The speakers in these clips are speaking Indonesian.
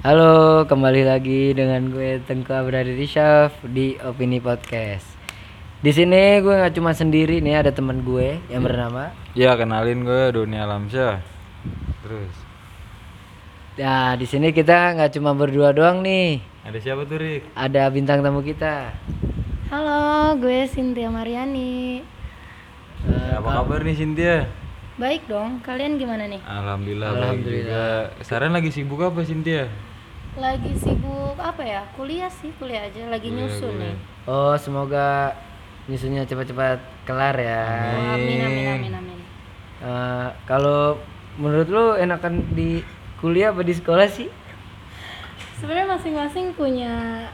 Halo, kembali lagi dengan gue Tengku Abrari Rishaf di Opini Podcast. Di sini gue nggak cuma sendiri nih, ada teman gue yang bernama. Ya kenalin gue Doni Alamsyah. Terus Nah, di sini kita nggak cuma berdua doang nih. ada siapa tuh Rik? Ada bintang tamu kita. Halo, gue Cynthia Mariani. Eh, apa kabar nih Cynthia? Baik dong, kalian gimana nih? Alhamdulillah, baik Alhamdulillah. juga. Sekarang lagi sibuk apa Cynthia? Lagi sibuk apa ya? Kuliah sih, kuliah aja. Lagi nyusun nih. Oh, semoga nyusunnya cepat-cepat kelar ya. Oh, amin, amin, amin, amin. Eh, kalau menurut lu enakan di kuliah apa di sekolah sih? Sebenarnya masing-masing punya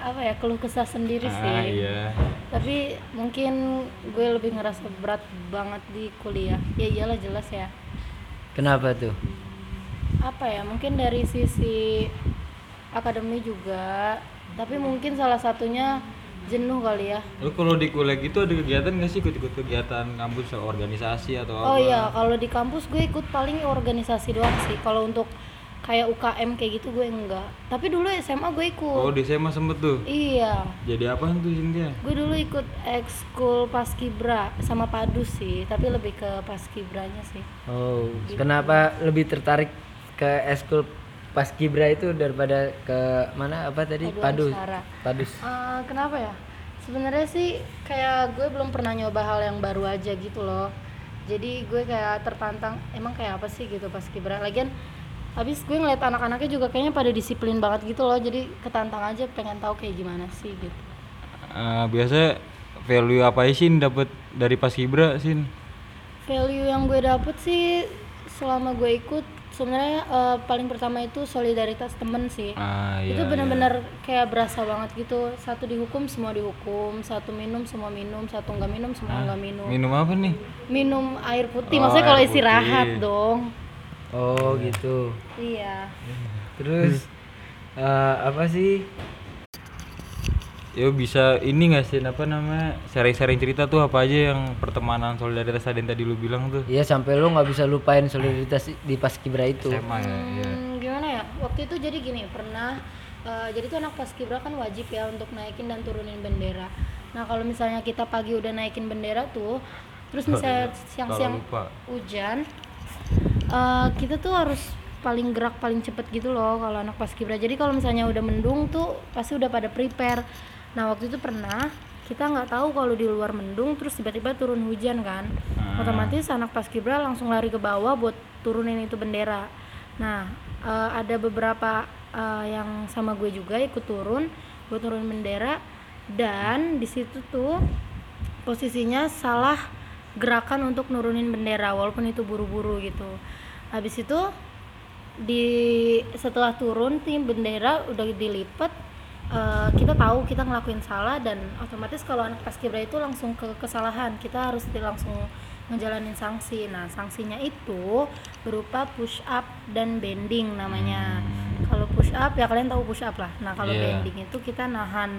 apa ya keluh kesah sendiri Ah sih. iya. Tapi mungkin gue lebih ngerasa berat banget di kuliah. Ya iyalah jelas ya. Kenapa tuh? Apa ya? Mungkin dari sisi akademi juga. Tapi mungkin salah satunya jenuh kali ya. Lu kalau di kuliah gitu ada kegiatan gak sih ikut-ikut kegiatan kampus organisasi atau apa? Oh iya, kalau di kampus gue ikut paling organisasi doang sih. Kalau untuk kayak UKM kayak gitu gue enggak. Tapi dulu SMA gue ikut. Oh di SMA sempet tuh. Iya, Jadi apa tuh Cynthia? gue dulu ikut ekskul paskibra sama padus sih, tapi lebih ke paskibranya sih. Oh, kenapa lebih tertarik ke eskul paskibra itu daripada ke mana apa tadi? Paduan Padus. Eh, kenapa ya? Sebenarnya sih kayak gue belum pernah nyoba hal yang baru aja gitu loh. Jadi gue kayak tertantang, emang kayak apa sih gitu paskibra. Lagian habis gue ngeliat anak-anaknya juga kayaknya pada disiplin banget gitu loh. Jadi ketantang aja pengen tahu kayak gimana sih gitu. Eh, biasa value apa sih dapat dari Paskibra Sin? value yang gue dapet sih selama gue ikut sebenarnya eh, paling pertama itu solidaritas temen sih Ah iya. itu benar-benar kayak berasa banget gitu satu dihukum semua dihukum satu minum semua minum satu nggak minum semua nggak minum Minum apa nih? minum air putih Oh, maksudnya kalau istirahat putih. dong Oh, gitu. iya Terus eh, apa sih? Ya bisa ini nggak sih apa namanya sharing-sharing cerita tuh apa aja yang pertemanan solidaritas tadi yang tadi lu bilang tuh Iya, sampai lu nggak bisa lupain solidaritas di paskibra itu. SMA ya, iya. Hmm, gimana ya waktu itu jadi gini pernah eh, jadi tuh anak paskibra kan wajib ya untuk naikin dan turunin bendera nah kalau misalnya kita pagi udah naikin bendera tuh terus misalnya siang-siang hujan eh, kita tuh harus paling gerak paling cepet gitu loh kalau anak paskibra jadi kalau misalnya udah mendung tuh pasti udah pada prepare. Nah waktu itu pernah kita nggak tahu kalau di luar mendung terus tiba-tiba turun hujan kan. Ah. otomatis anak paskibra langsung lari ke bawah buat turunin itu bendera. Nah eh, ada beberapa eh, yang sama gue juga ikut turun buat turun bendera. Dan di situ tuh posisinya salah gerakan untuk nurunin bendera walaupun itu buru-buru gitu. Habis itu di setelah turun tim bendera udah dilipat eh, kita tahu kita ngelakuin salah dan otomatis kalau anak paskibra itu langsung ke kesalahan. Kita harus langsung ngejalanin sanksi. Nah sanksinya itu berupa push up dan bending namanya. Kalau push up ya kalian tahu push up lah. Nah kalau Iya. bending itu kita nahan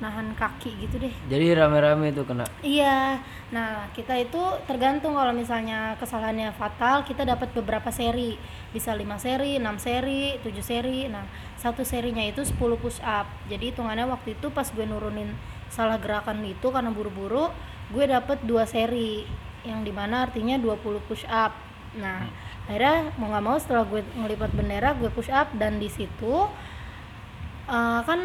nahan kaki gitu deh Jadi rame-rame itu kena. Iya, nah kita itu tergantung kalau misalnya kesalahannya fatal, kita dapat beberapa seri, bisa 5 seri, 6 seri, 7 seri. Nah, satu serinya itu 10 push up. Jadi hitungannya waktu itu pas gue nurunin salah gerakan itu karena buru-buru, gue dapat dua seri, yang di mana artinya 20 push up. Nah, akhirnya mau nggak mau setelah gue ngelipat bendera, gue push up dan di situ Eh, kan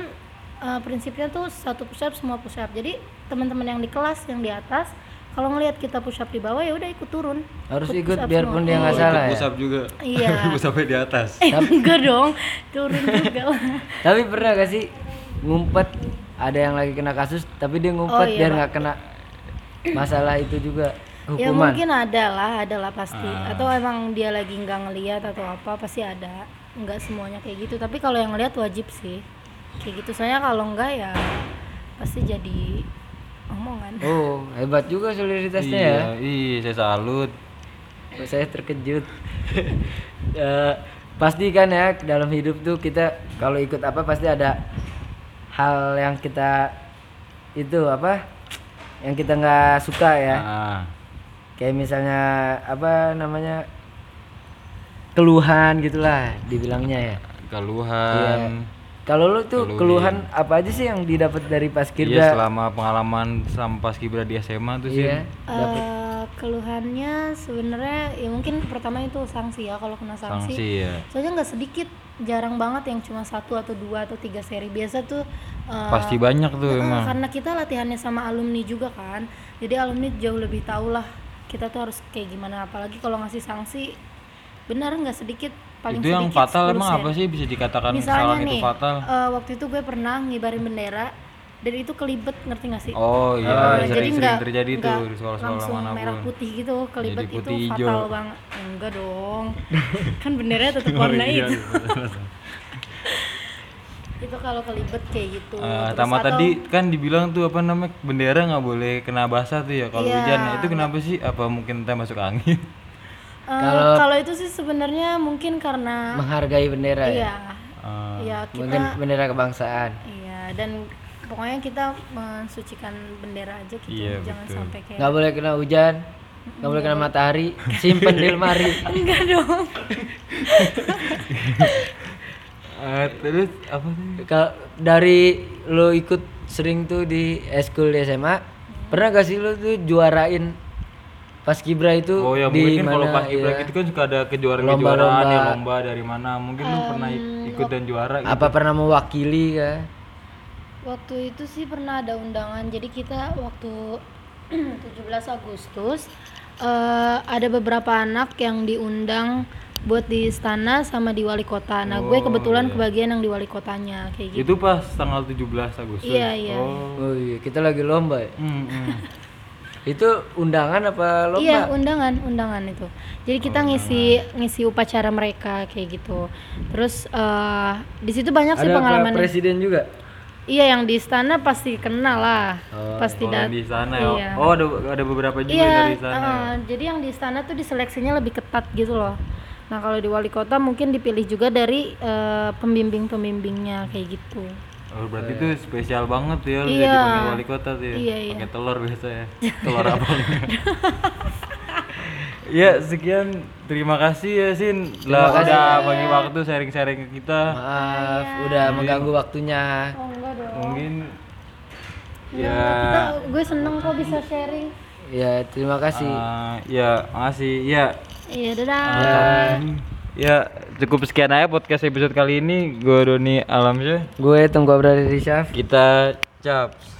eh, prinsipnya tuh satu push up semua push up jadi teman-teman yang di kelas yang di atas kalau ngelihat kita push up di bawah ya udah ikut turun Harus ikut up biarpun semua. dia nggak Oh, salah ikut ya. push up juga. Iya. push di atas. eh enggak dong turun juga lah Tapi pernah gak sih ngumpet ada yang lagi kena kasus tapi dia ngumpet Oh, iya, biar nggak kena masalah itu juga ya hukuman. mungkin ada lah ada lah pasti Ah. atau emang dia lagi nggak ngelihat atau apa pasti ada nggak semuanya kayak gitu tapi kalau yang ngelihat wajib sih kayak gitu soalnya kalau enggak ya pasti jadi omongan Oh, hebat juga solidaritasnya iya, ya. iya, saya salut. Saya terkejut. Eh, pasti kan ya dalam hidup tuh kita kalau ikut apa pasti ada hal yang kita itu apa yang kita nggak suka ya. Ah, Kayak misalnya apa namanya keluhan gitulah dibilangnya ya. keluhan. Kalau lu tuh Keluhin. keluhan apa aja sih yang didapat dari Iya paskibra? selama pengalaman selama pas kibra di SMA tuh sih. Iya. Eh, keluhannya sebenarnya ya mungkin pertama itu sanksi ya kalau kena sanksi. Sanksi ya. Soalnya nggak sedikit, jarang banget yang cuma satu atau dua atau tiga seri. Biasa tuh eh, Pasti banyak tuh eh, emang. karena kita latihannya sama alumni juga kan. Jadi alumni jauh lebih tahu lah kita tuh harus kayak gimana. Apalagi kalau ngasih sanksi, benar nggak sedikit. Paling itu yang fatal 10 emang apa sih bisa dikatakan Misalnya nih, itu fatal? eh, waktu itu gue pernah ngibarin bendera dan itu kelibet ngerti gak sih? Oh iya, Eh, jadi sering-sering nggak terjadi tuh di sekolah-sekolah langsung mana pun. merah putih gitu kelibet Jadi itu putih fatal hijau. banget enggak dong kan benderanya tetap Oh, warna iya, itu betul. itu kalau kelibet kayak gitu Tama atau- tadi kan dibilang tuh apa namanya bendera nggak boleh kena basah tuh ya kalau Iya. hujan. Nah, itu kenapa sih? Apa mungkin kita masuk angin? Eh, Kalau- kalau itu sih sebenarnya mungkin karena Menghargai bendera ya. iya Eh, iya Mungkin kita bendera kebangsaan. iya dan pokoknya kita mensucikan bendera aja gitu Iya, jangan betul. sampai kayak Nggak boleh kena hujan, nggak boleh kena matahari, simpen di lemari. enggak dong eh, terus apa sih? Kalau dari lo ikut sering tuh di eskul di SMA, pernah gak sih lo tuh juarain pas kibra itu Oh ya di mungkin kalau pas kibra ya? gitu kan suka ada kejuaraan-kejuaraan Lomba-lomba. ya lomba dari mana. Mungkin lu pernah ik- ikut dan juara gitu. Apa pernah mewakili ya? Waktu itu sih pernah ada undangan. Jadi kita waktu 17 Agustus eh, ada beberapa anak yang diundang buat di istana sama di wali kota. Nah, gue kebetulan kebagian yang di wali kotanya kayak gitu. Itu pas tanggal 17 Agustus. Iya, iya. Oh. Oh iya, kita lagi lomba ya. Hmm, hmm. Itu undangan apa lomba? Iya, undangan, undangan itu. Jadi kita ngisi ngisi upacara mereka kayak gitu. Terus eh, di situ banyak sih Ada Pak pengalaman. presiden juga. Iya, yang di istana pasti kenal lah. Oh, pasti Oh, dat- di sana ya. Iya. Oh, ada ada beberapa juga Iya, dari sana. ya? eh, jadi yang di istana tuh diseleksinya lebih ketat gitu loh. Nah kalau di wali kota mungkin dipilih juga dari eh, pembimbing-pembimbingnya kayak gitu. Oh, berarti itu spesial banget ya lu Iya. jadi panggil wali kota tuh ya. Iya, iya. Pakai telur biasa ya. Telur abang. Ya, sekian. Terima kasih ya, Sin. Lah kasih. udah bagi waktu sharing-sharing ke kita. Maaf, udah mengganggu waktunya. Oh enggak dong. Mungkin Ya, ya kita, gue seneng kok bisa sharing. Ya, terima kasih. eh, ya, makasih. Ya, Iya dadah. Um, ya cukup sekian aja podcast episode kali ini. Gue Doni Alamsyah. Gue Tunggu Abrar Syaf. Kita caps.